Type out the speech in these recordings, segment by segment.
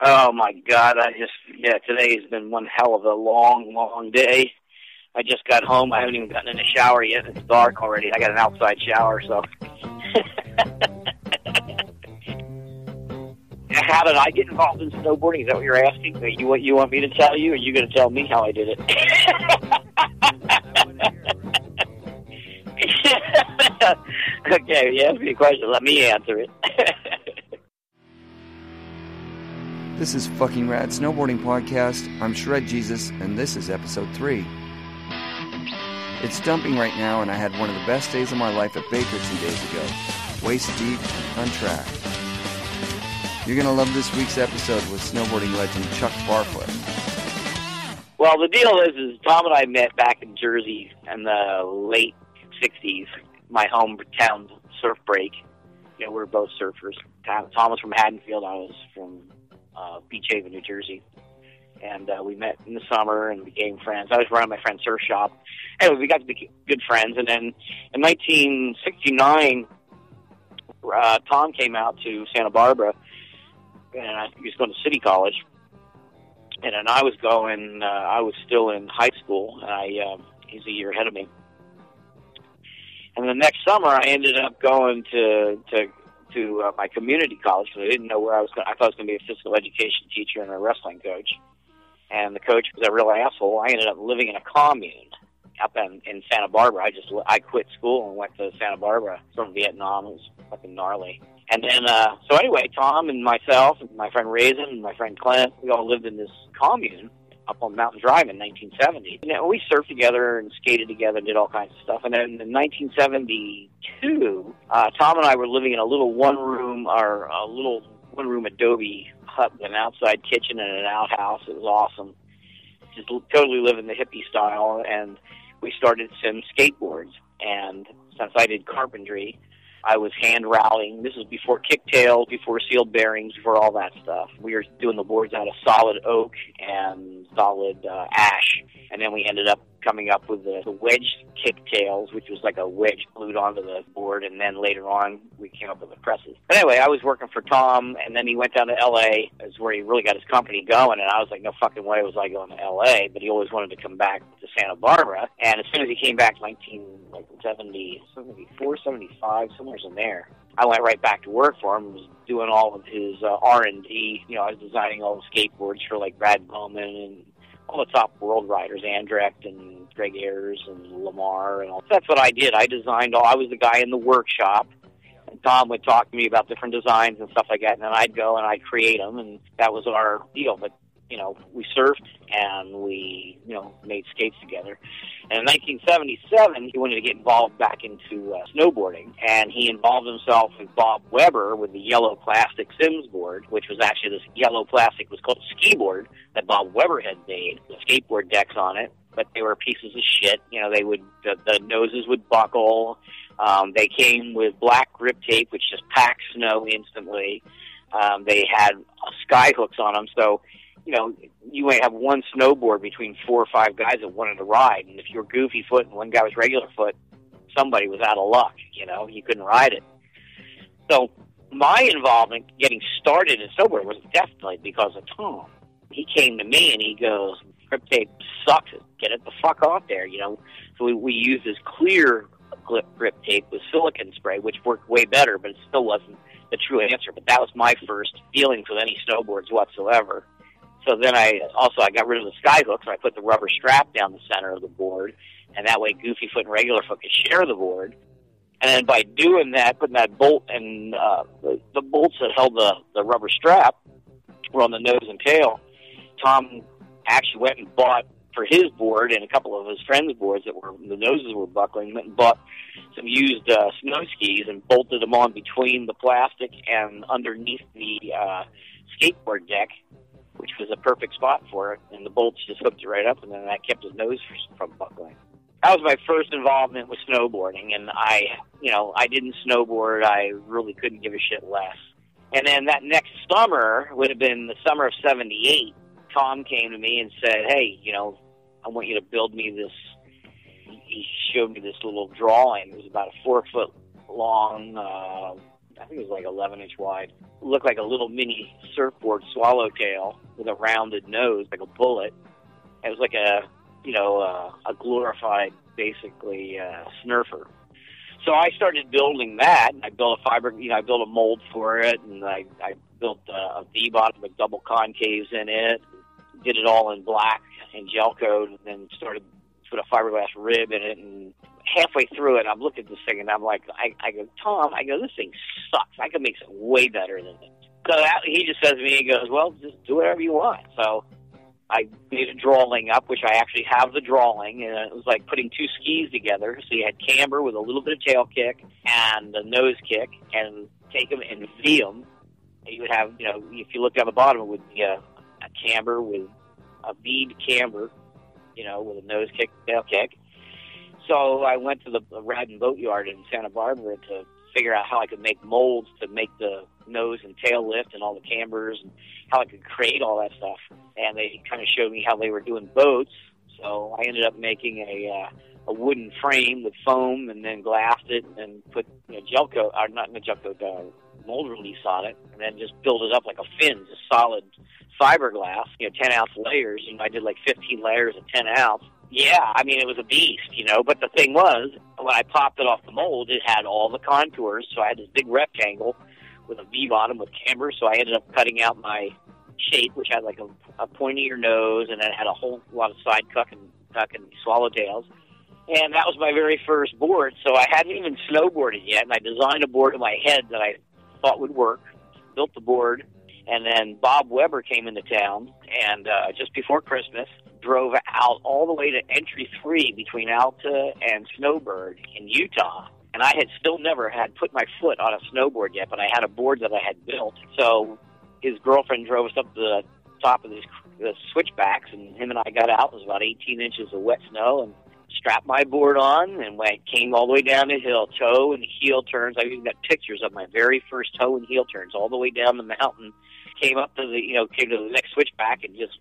Oh my God! I just yeah. Today has been one hell of a long, long day. I just got home. I haven't even gotten in the shower yet. It's dark already. I got an outside shower, so. how did I get involved in snowboarding? Is that what you're asking? You what you want me to tell you, or are you going to tell me how I did it? okay, you ask me a question. Let me answer it. This is Fucking Rad Snowboarding Podcast. I'm Shred Jesus, and this is episode 3. It's dumping right now, and I had one of the best days of my life at Baker two days ago. Waist deep, untracked. You're going to love this week's episode with snowboarding legend Chuck Barfoot. Well, the deal is, is Tom and I met back in Jersey in the late 60s, my hometown surf break. You know, we were both surfers. Tom was from Haddonfield. I was from uh, Beach Haven, New Jersey. And uh, we met in the summer and became friends. I was running my friend's surf shop. Anyway, we got to be good friends. And then in 1969, uh, Tom came out to Santa Barbara, and I, he was going to City College. And then I was going. Uh, I was still in high school, and I uh, he's a year ahead of me. And the next summer, I ended up going to to to uh, my community college because I didn't know where I was. Going. I thought I was going to be a physical education teacher and a wrestling coach. And the coach was a real asshole. I ended up living in a commune up in, in Santa Barbara. I just I quit school and went to Santa Barbara from Vietnam. It was fucking gnarly. And then, uh, so anyway, Tom and myself and my friend Raisin and my friend Clint, we all lived in this commune up on Mountain Drive in 1970. You we surfed together and skated together, and did all kinds of stuff. And then in 1972, uh, Tom and I were living in a little one-room or a little one-room adobe hut with an outside kitchen and an outhouse. It was awesome. Just totally living the hippie style, and we started some skateboards. And since I did carpentry, I was hand rallying. This was before kicktails, before sealed bearings, before all that stuff. We were doing the boards out of solid oak and solid uh, ash, and then we ended up coming up with the, the wedge kicktails, which was like a wedge glued onto the board, and then later on we came up with the presses. But anyway, I was working for Tom, and then he went down to L.A. Is where he really got his company going, and I was like, no fucking way was I going to L.A. But he always wanted to come back to Santa Barbara, and as soon as he came back, 1970, 74, 75, somewhere in there. I went right back to work for him. Was doing all of his uh, R and D. You know, I was designing all the skateboards for like Brad Bowman and all the top world riders, Andrecht and Greg Ayres and Lamar, and all. That's what I did. I designed all. I was the guy in the workshop. And Tom would talk to me about different designs and stuff like that, and then I'd go and I'd create them, and that was our deal. But you know, we surfed and we, you know, made skates together. And in 1977, he wanted to get involved back into uh, snowboarding, and he involved himself with Bob Weber with the yellow plastic Sims board, which was actually this yellow plastic was called ski board that Bob Weber had made, the skateboard decks on it, but they were pieces of shit. You know, they would the, the noses would buckle. Um, they came with black grip tape, which just packed snow instantly. Um, they had uh, sky hooks on them, so you know, you might have one snowboard between four or five guys that wanted to ride, and if you were goofy foot and one guy was regular foot, somebody was out of luck. You know, you couldn't ride it. So my involvement getting started in snowboarding was definitely because of Tom. He came to me and he goes, "Grip tape sucks. Get it the fuck off there." You know, so we, we used this clear grip tape with silicon spray, which worked way better, but it still wasn't the true answer. But that was my first feelings with any snowboards whatsoever. So then I also I got rid of the sky hooks and I put the rubber strap down the center of the board, and that way Goofy Foot and Regular Foot could share the board. And then by doing that, putting that bolt and uh, the, the bolts that held the the rubber strap were on the nose and tail. Tom actually went and bought for his board and a couple of his friends' boards that were the noses were buckling. Went and bought some used uh, snow skis and bolted them on between the plastic and underneath the uh, skateboard deck which was a perfect spot for it, and the bolts just hooked it right up, and then that kept his nose from buckling. That was my first involvement with snowboarding, and I, you know, I didn't snowboard. I really couldn't give a shit less. And then that next summer would have been the summer of '78. Tom came to me and said, "Hey, you know, I want you to build me this." He showed me this little drawing. It was about a four foot long uh, I think it was like 11 inch wide. Looked like a little mini surfboard swallowtail with a rounded nose, like a bullet. It was like a, you know, uh, a glorified, basically, uh, snurfer. So I started building that. I built a fiber, you know, I built a mold for it, and I, I built a, a V bottom with double concaves in it. Did it all in black and gel coat, and then started put a fiberglass rib in it. And halfway through it, I'm looking at this thing, and I'm like, I, I go, Tom, I go, this thing sucks. I could make something way better than this. So that, he just says to me, he goes, well, just do whatever you want. So I made a drawing up, which I actually have the drawing, and it was like putting two skis together. So you had camber with a little bit of tail kick and a nose kick, and take them and V them. You would have, you know, if you look down the bottom, it would be a, a camber with a bead camber, you know, with a nose kick, tail kick. So I went to the Radden Boat Yard in Santa Barbara to figure out how I could make molds to make the nose and tail lift and all the cambers and how I could create all that stuff. And they kind of showed me how they were doing boats. So I ended up making a uh, a wooden frame with foam and then glassed it and put you know, gel coat, or not the gel coat, uh, mold release on it, and then just build it up like a fin, just solid fiberglass, you know, 10 ounce layers. You know, I did like 15 layers of 10 ounce. Yeah, I mean, it was a beast, you know, but the thing was, when I popped it off the mold, it had all the contours, so I had this big rectangle with a V bottom with camber, so I ended up cutting out my shape, which had like a, a pointier nose, and it had a whole lot of side cuck and tuck and swallowtails. And that was my very first board, so I hadn't even snowboarded yet, and I designed a board in my head that I thought would work, built the board, and then Bob Weber came into town, and uh, just before Christmas, drove out all the way to entry three between Alta and Snowbird in Utah. And I had still never had put my foot on a snowboard yet, but I had a board that I had built. So his girlfriend drove us up the top of these the switchbacks, and him and I got out. It was about 18 inches of wet snow, and strapped my board on and went came all the way down the hill, toe and heel turns. I even got pictures of my very first toe and heel turns all the way down the mountain. Came up to the you know came to the next switchback and just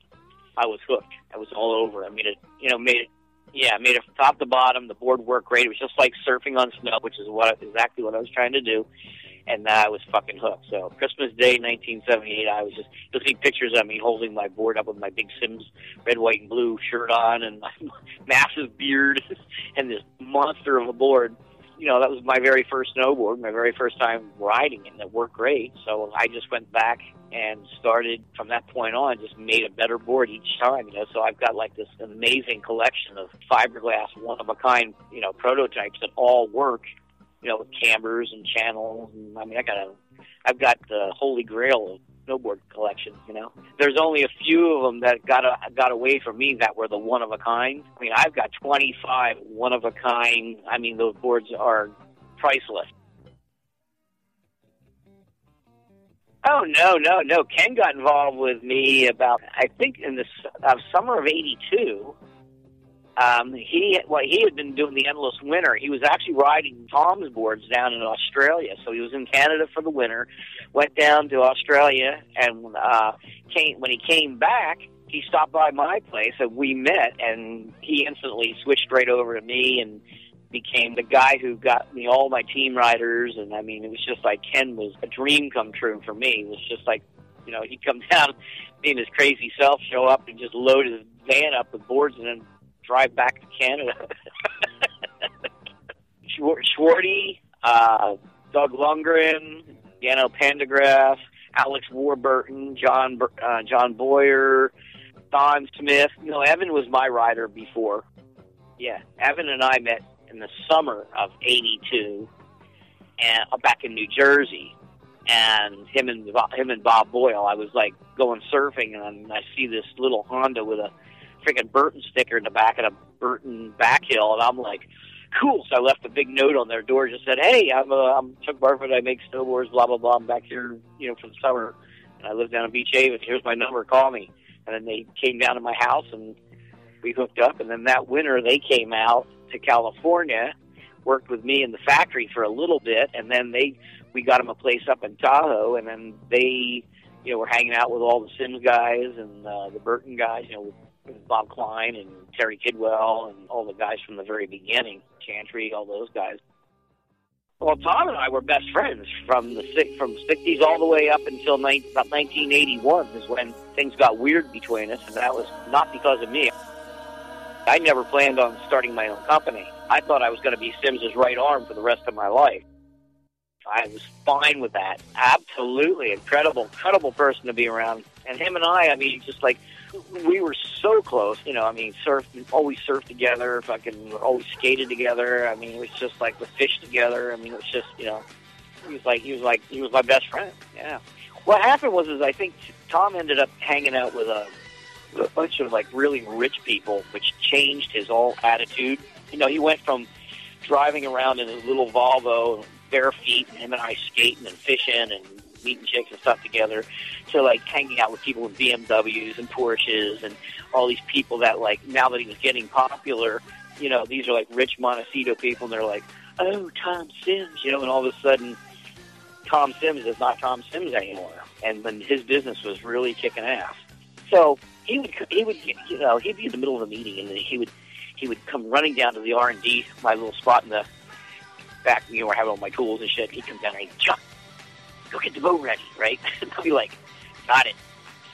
I was hooked. I was all over. I mean, it you know made it yeah made it top to bottom. The board worked great. It was just like surfing on snow, which is what exactly what I was trying to do and I was fucking hooked. So Christmas Day, 1978, I was just you'll see pictures of me holding my board up with my big Sims red, white, and blue shirt on, and my massive beard, and this monster of a board. You know, that was my very first snowboard, my very first time riding, and it worked great. So I just went back and started from that point on, just made a better board each time. You know, so I've got like this amazing collection of fiberglass, one of a kind, you know, prototypes that all work you know, with cambers and channels. And, I mean, I got a, I've got the holy grail of snowboard collections. You know, there's only a few of them that got a, got away from me that were the one of a kind. I mean, I've got 25 one of a kind. I mean, those boards are priceless. Oh no, no, no! Ken got involved with me about I think in the uh, summer of '82 um, he well, he had been doing the endless winter. He was actually riding Tom's boards down in Australia. So he was in Canada for the winter, went down to Australia, and uh, came when he came back. He stopped by my place and we met, and he instantly switched right over to me and became the guy who got me all my team riders. And I mean, it was just like Ken was a dream come true for me. It was just like, you know, he'd come down, being his crazy self, show up and just load his van up with boards and then drive back to Canada. Schwarty, uh, Doug Lundgren, Dano Pendygrasse, Alex Warburton, John uh, John Boyer, Don Smith. You know, Evan was my rider before. Yeah, Evan and I met in the summer of '82, and uh, back in New Jersey. And him and him and Bob Boyle, I was like going surfing, and I see this little Honda with a freaking Burton sticker in the back of a Burton back hill, and I'm like, cool. So I left a big note on their door, just said, hey, I'm uh, I'm Chuck Barfoot. I make snowboards, blah blah blah. I'm back here, you know, for the summer, and I live down in Beach Haven. Here's my number. Call me. And then they came down to my house, and we hooked up. And then that winter, they came out to California, worked with me in the factory for a little bit, and then they we got them a place up in Tahoe, and then they you know, were hanging out with all the Sims guys and uh, the Burton guys, you know, with Bob Klein and Terry Kidwell and all the guys from the very beginning, Chantry, all those guys. Well, Tom and I were best friends from the from '60s all the way up until 19, about 1981 is when things got weird between us, and that was not because of me. I never planned on starting my own company. I thought I was going to be Sims's right arm for the rest of my life. I was fine with that. Absolutely incredible, incredible person to be around. And him and I, I mean, just like we were so close. You know, I mean, surf always surfed together. Fucking always skated together. I mean, it was just like we fished together. I mean, it was just you know, he was like he was like he was my best friend. Yeah. What happened was is I think Tom ended up hanging out with a, a bunch of like really rich people, which changed his whole attitude. You know, he went from driving around in his little Volvo, bare feet, and him and I skating and fishing and meeting chicks and stuff together to like hanging out with people with BMWs and Porsches and all these people that like now that he was getting popular, you know, these are like rich Montecito people and they're like, oh, Tom Sims, you know, and all of a sudden Tom Sims is not Tom Sims anymore. And then his business was really kicking ass. So he would, he would, you know, he'd be in the middle of a meeting and then he would, he would come running down to the R and D, my little spot in the back, you know, where I have all my tools and shit. He'd come down and he'd jump, go get the boat ready, right? and I'd be like, got it.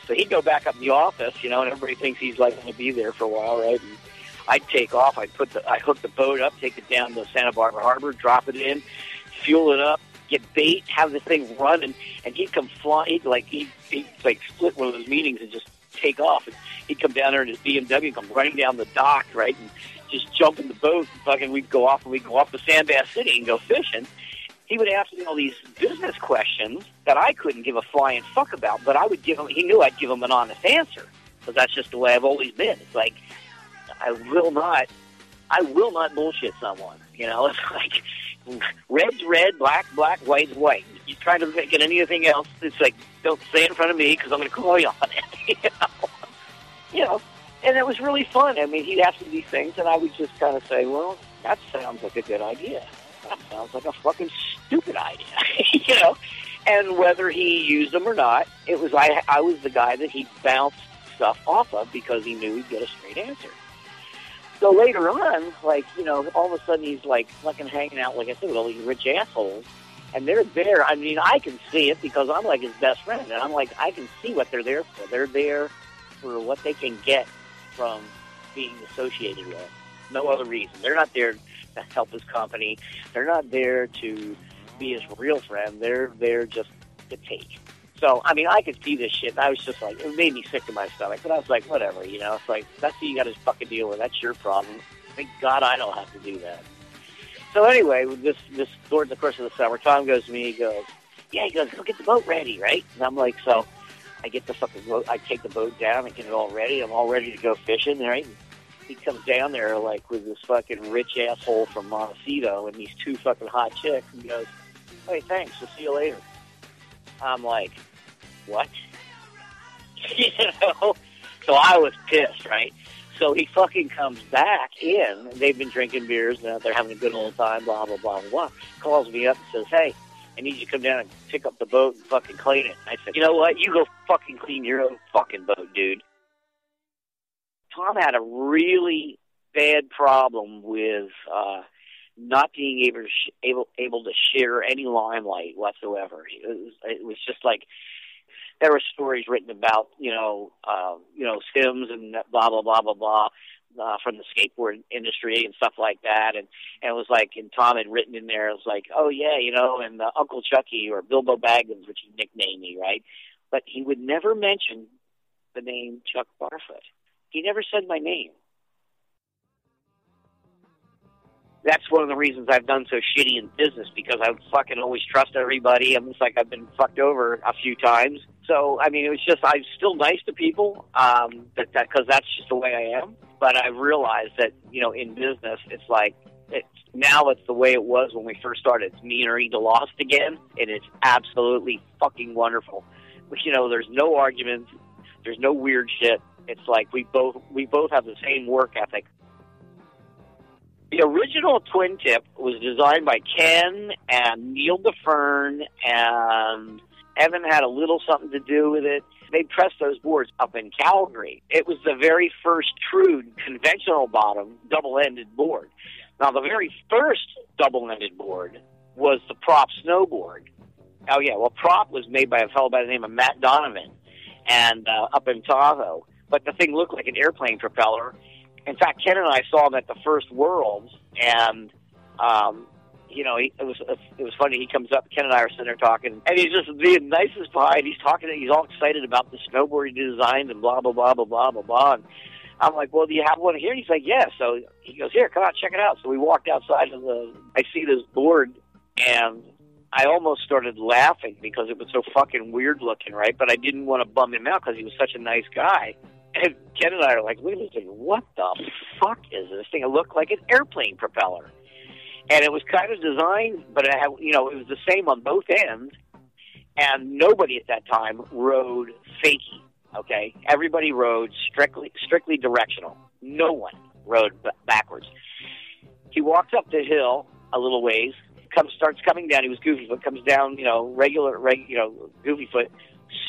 So he'd go back up in the office, you know, and everybody thinks he's like going to be there for a while, right? And I'd take off. I'd put the, I hook the boat up, take it down to Santa Barbara Harbor, drop it in, fuel it up, get bait, have the thing run, and and he'd come flying, he'd like he'd, he'd like split one of those meetings and just take off. And he'd come down there in his BMW, and come running down the dock, right, and just jump in the boat. And fucking, we'd go off and we'd go off to Sandbass City and go fishing he would ask me all these business questions that I couldn't give a flying fuck about, but I would give him, he knew I'd give him an honest answer because that's just the way I've always been. It's like, I will not, I will not bullshit someone. You know, it's like red's red, black, black, white's white. You try to get anything else, it's like, don't say it in front of me because I'm going to call you on it. you know? you know, and it was really fun. I mean, he'd ask me these things, and I would just kind of say, well, that sounds like a good idea that sounds like a fucking stupid idea, you know. And whether he used them or not, it was I. I was the guy that he bounced stuff off of because he knew he'd get a straight answer. So later on, like you know, all of a sudden he's like fucking hanging out, like I said, with all these rich assholes, and they're there. I mean, I can see it because I'm like his best friend, and I'm like, I can see what they're there for. They're there for what they can get from being associated with. No other reason. They're not there to help his company. They're not there to be his real friend. They're there just to take. So, I mean, I could see this shit. And I was just like, it made me sick to my stomach. But I was like, whatever, you know. It's like that's who you got to fucking deal with. That's your problem. Thank God I don't have to do that. So anyway, this this towards the course of the summer, Tom goes to me. He goes, yeah, he goes, go get the boat ready, right? And I'm like, so I get the fucking boat. I take the boat down and get it all ready. I'm all ready to go fishing, right? he comes down there like with this fucking rich asshole from Montecito and these two fucking hot chicks and goes, "Hey, thanks. We'll see you later." I'm like, "What?" you know. So I was pissed, right? So he fucking comes back in. They've been drinking beers and they're having a good old time. Blah blah blah blah blah. Calls me up and says, "Hey." I need you to come down and pick up the boat and fucking clean it. I said, you know what? You go fucking clean your own fucking boat, dude. Tom had a really bad problem with uh, not being able to sh- able able to share any limelight whatsoever. It was, it was just like there were stories written about you know uh, you know Sims and blah blah blah blah blah uh, from the skateboard industry and stuff like that, and and it was like and Tom had written in there it was like oh yeah you know and uh, Uncle Chucky or Bilbo Baggins which he nicknamed me right, but he would never mention the name Chuck Barfoot. He never said my name. That's one of the reasons I've done so shitty in business because I fucking always trust everybody. I'm just like I've been fucked over a few times. So I mean, it was just I'm still nice to people, um, that that because that's just the way I am. But I realized that you know in business it's like it's now it's the way it was when we first started. It's me and Ernie lost again, and it's absolutely fucking wonderful. You know, there's no arguments, there's no weird shit. It's like we both we both have the same work ethic. The original twin tip was designed by Ken and Neil Daffern, and Evan had a little something to do with it. They pressed those boards up in Calgary. It was the very first true conventional bottom double ended board. Now, the very first double ended board was the prop snowboard. Oh yeah, well, prop was made by a fellow by the name of Matt Donovan, and uh, up in Tahoe. But the thing looked like an airplane propeller. In fact, Ken and I saw him at the first Worlds, and um, you know, he, it was it was funny. He comes up, Ken and I are sitting there talking, and he's just the nicest guy. And he's talking, he's all excited about the snowboard he designed and blah blah blah blah blah blah blah. And I'm like, well, do you have one here? And he's like, yeah. So he goes, here, come on, check it out. So we walked outside of the. I see this board, and I almost started laughing because it was so fucking weird looking, right? But I didn't want to bum him out because he was such a nice guy. And Ken and I are like, at this thing. What the fuck is this thing? It looked like an airplane propeller and it was kind of designed, but it had, you know, it was the same on both ends, and nobody at that time rode fakie. Okay, everybody rode strictly strictly directional. No one rode b- backwards. He walks up the hill a little ways, comes starts coming down. He was goofy foot, comes down, you know, regular, reg, you know, goofy foot,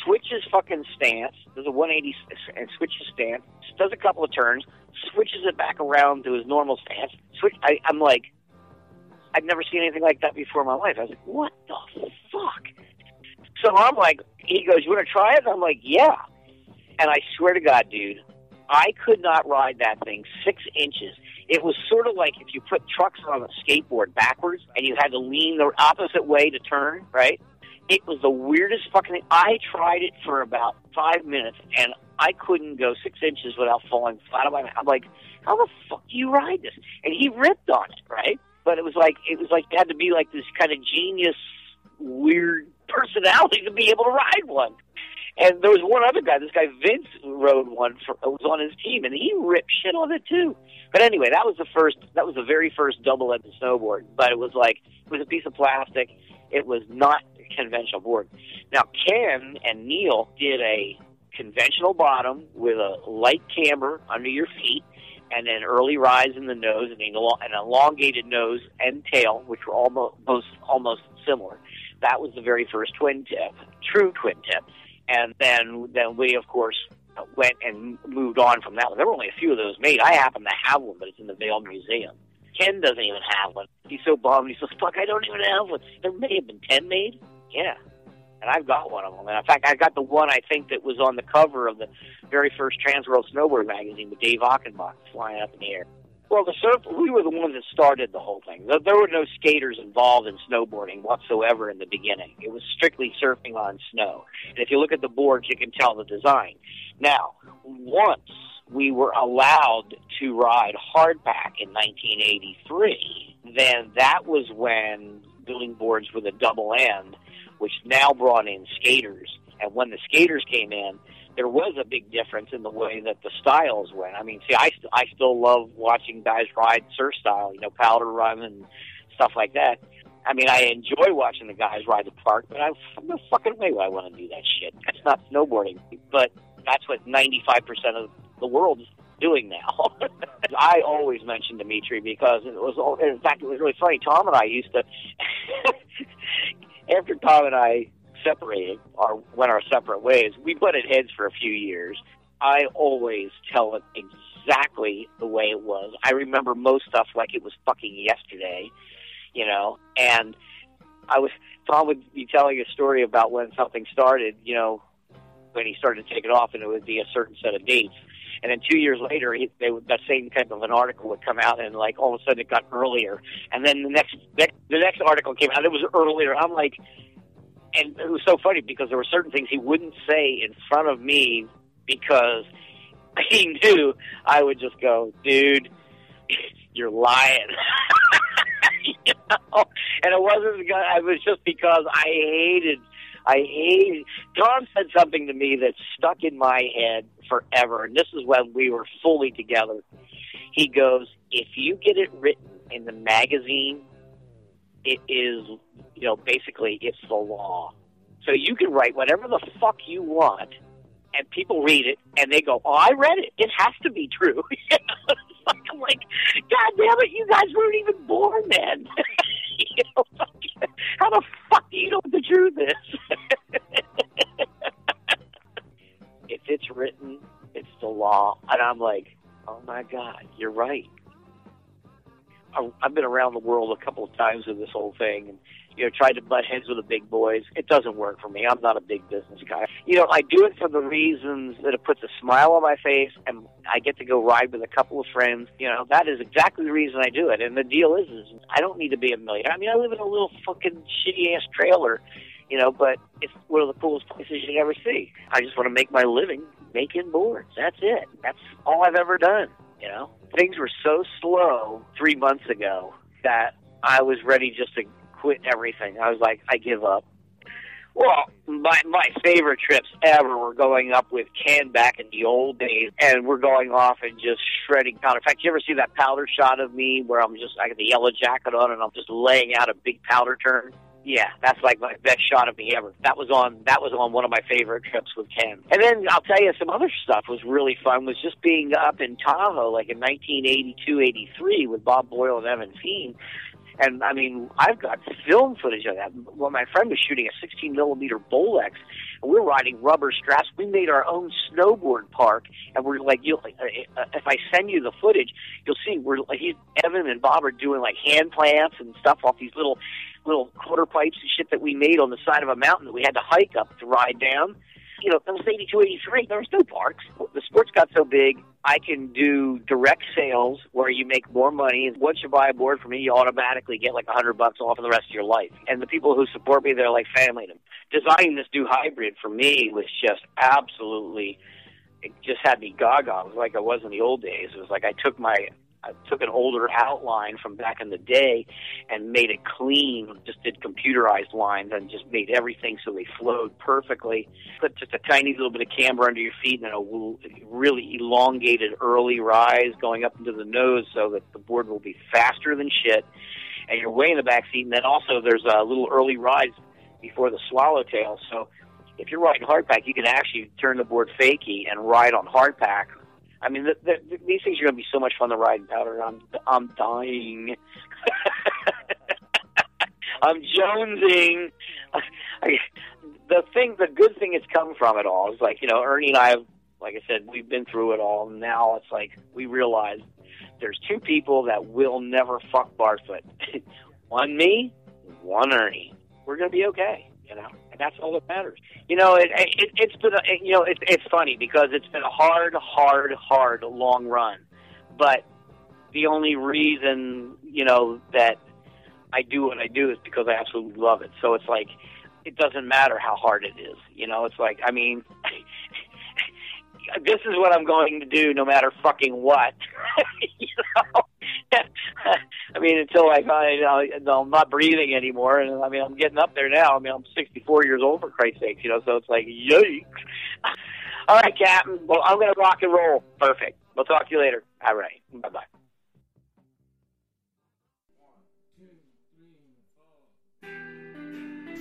switches fucking stance, does a 180 and switches stance, does a couple of turns, switches it back around to his normal stance. Switch. I, I'm like, I'd never seen anything like that before in my life. I was like, what the fuck? So I'm like, he goes, you want to try it? And I'm like, yeah. And I swear to God, dude, I could not ride that thing six inches. It was sort of like if you put trucks on a skateboard backwards and you had to lean the opposite way to turn, right? It was the weirdest fucking thing. I tried it for about five minutes and I couldn't go six inches without falling flat on my. I'm like, how the fuck do you ride this? And he ripped on it, right? But it was like it was like it had to be like this kind of genius, weird personality to be able to ride one. And there was one other guy, this guy Vince rode one for was on his team, and he ripped shit on it too. But anyway, that was the first, that was the very first double-ended snowboard. But it was like it was a piece of plastic. It was not a conventional board. Now Ken and Neil did a conventional bottom with a light camber under your feet and an early rise in the nose and an elongated nose and tail, which were almost almost similar. That was the very first twin tip, true twin tip, and then then we of course went and moved on from that one. There were only a few of those made. I happen to have one, but it's in the Vail Museum. Ken doesn't even have one. He's so bummed. He says, "Fuck, I don't even have one." There may have been ten made. Yeah, and I've got one of them. And in fact, I got the one I think that was on the cover of the very first Transworld Snowboard magazine with Dave Achenbach flying up in the air. Well, the surf, we were the ones that started the whole thing. There were no skaters involved in snowboarding whatsoever in the beginning. It was strictly surfing on snow. And if you look at the boards, you can tell the design. Now, once we were allowed to ride hardpack in 1983, then that was when building boards with a double end which now brought in skaters. And when the skaters came in, there was a big difference in the way that the styles went. I mean, see, I st- I still love watching guys ride surf style, you know, powder run and stuff like that. I mean, I enjoy watching the guys ride the park, but I, no fucking way would I want to do that shit. That's not snowboarding. But that's what 95% of the world is doing now. I always mention Dimitri because it was, in fact, it was really funny. Tom and I used to, after Tom and I separated or went our separate ways, we butted heads for a few years. I always tell it exactly the way it was. I remember most stuff like it was fucking yesterday, you know, and I was Tom would be telling a story about when something started, you know, when he started to take it off, and it would be a certain set of dates. And then two years later, he, they would, that same type of an article would come out, and like all of a sudden it got earlier. And then the next, next the next article came out, it was earlier. I'm like, and it was so funny because there were certain things he wouldn't say in front of me because he knew I would just go, dude, you're lying. you know? And it wasn't because it was just because I hated I hate. Tom said something to me that stuck in my head forever, and this is when we were fully together. He goes, "If you get it written in the magazine, it is, you know, basically it's the law. So you can write whatever the fuck you want." And people read it, and they go, "Oh, I read it. It has to be true." I'm like, God damn it, you guys weren't even born then. you know, how the fuck do you know what the truth is? if it's written, it's the law. And I'm like, oh my God, you're right. I've been around the world a couple of times with this whole thing, and you know, tried to butt heads with the big boys. It doesn't work for me. I'm not a big business guy. You know, I do it for the reasons that it puts a smile on my face and I get to go ride with a couple of friends. You know, that is exactly the reason I do it. And the deal is, is I don't need to be a millionaire. I mean, I live in a little fucking shitty ass trailer, you know, but it's one of the coolest places you ever see. I just want to make my living making boards. That's it. That's all I've ever done, you know. Things were so slow 3 months ago that I was ready just to quit everything. I was like, I give up. Well, my my favorite trips ever were going up with Ken back in the old days, and we're going off and just shredding powder. In fact, you ever see that powder shot of me where I'm just I got the yellow jacket on and I'm just laying out a big powder turn? Yeah, that's like my best shot of me ever. That was on that was on one of my favorite trips with Ken. And then I'll tell you some other stuff was really fun. Was just being up in Tahoe like in 1982, 83 with Bob Boyle and Evan Feen and I mean, I've got film footage of that. Well, my friend was shooting a 16 millimeter Bolex, and we we're riding rubber straps. We made our own snowboard park, and we're like, you uh, uh, if I send you the footage, you'll see we're he's Evan and Bob are doing like hand plants and stuff off these little little quarter pipes and shit that we made on the side of a mountain that we had to hike up to ride down you know, it was 82, 83. There was no parks. The sports got so big, I can do direct sales where you make more money. Once you buy a board from me, you automatically get like a hundred bucks off for the rest of your life. And the people who support me, they're like family to them. Designing this new hybrid for me was just absolutely, it just had me gaga. It was like I was in the old days. It was like I took my I took an older outline from back in the day and made it clean, just did computerized lines and just made everything so they flowed perfectly. Put just a tiny little bit of camber under your feet and a really elongated early rise going up into the nose so that the board will be faster than shit. And you're way in the back seat. And then also there's a little early rise before the swallowtail. So if you're riding hardpack, you can actually turn the board fakie and ride on hardpack I mean, the, the, the, these things are going to be so much fun to ride powder. I'm I'm dying. I'm jonesing. I, the thing, the good thing that's come from it all is like you know, Ernie and I have, like I said, we've been through it all. And now it's like we realize there's two people that will never fuck Barfoot. one me, one Ernie. We're going to be okay. You know and that's all that matters. You know, it, it it's been a, you know it's it's funny because it's been a hard, hard, hard long run, but the only reason you know that I do what I do is because I absolutely love it. So it's like it doesn't matter how hard it is. You know, it's like I mean. this is what I'm going to do no matter fucking what. you know? I mean, until I find I'm not breathing anymore, and I mean, I'm getting up there now. I mean, I'm 64 years old for Christ's sake, you know. So it's like, yikes! All right, Captain. Well, I'm to rock and roll. Perfect. We'll talk to you later. All right. Bye bye.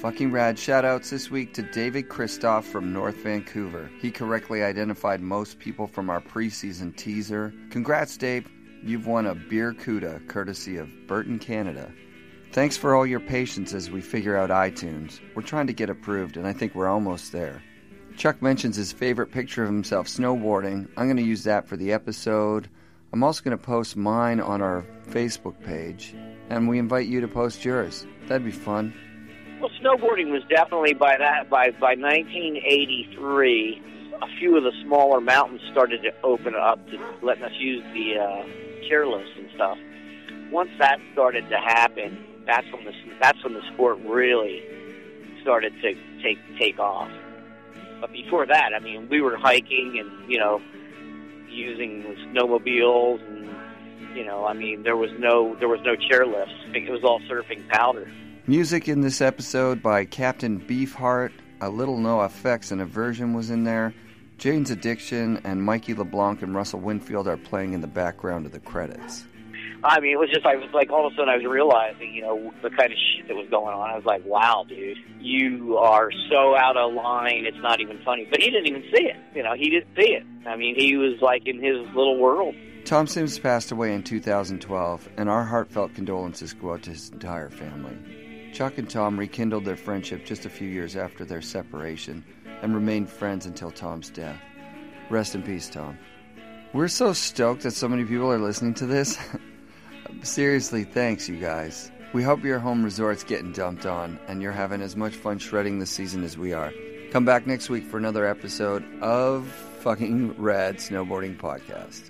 Fucking rad shoutouts this week to David Christoff from North Vancouver. He correctly identified most people from our preseason teaser. Congrats, Dave. You've won a beer Cuda courtesy of Burton Canada. Thanks for all your patience as we figure out iTunes. We're trying to get approved, and I think we're almost there. Chuck mentions his favorite picture of himself snowboarding. I'm going to use that for the episode. I'm also going to post mine on our Facebook page, and we invite you to post yours. That'd be fun. Well, snowboarding was definitely by that by by 1983. A few of the smaller mountains started to open up to letting us use the uh, chairlifts and stuff. Once that started to happen, that's when the that's when the sport really started to take take off. But before that, I mean, we were hiking and you know using snowmobiles and you know, I mean, there was no there was no chairlifts. It was all surfing powder. Music in this episode by Captain Beefheart. A little no effects and a version was in there. Jane's Addiction and Mikey LeBlanc and Russell Winfield are playing in the background of the credits. I mean, it was just, I was like, all of a sudden I was realizing, you know, the kind of shit that was going on. I was like, wow, dude, you are so out of line, it's not even funny. But he didn't even see it. You know, he didn't see it. I mean, he was like in his little world. Tom Sims passed away in 2012, and our heartfelt condolences go out to his entire family. Chuck and Tom rekindled their friendship just a few years after their separation and remained friends until Tom's death. Rest in peace, Tom. We're so stoked that so many people are listening to this. Seriously, thanks, you guys. We hope your home resort's getting dumped on and you're having as much fun shredding this season as we are. Come back next week for another episode of fucking Rad Snowboarding Podcast.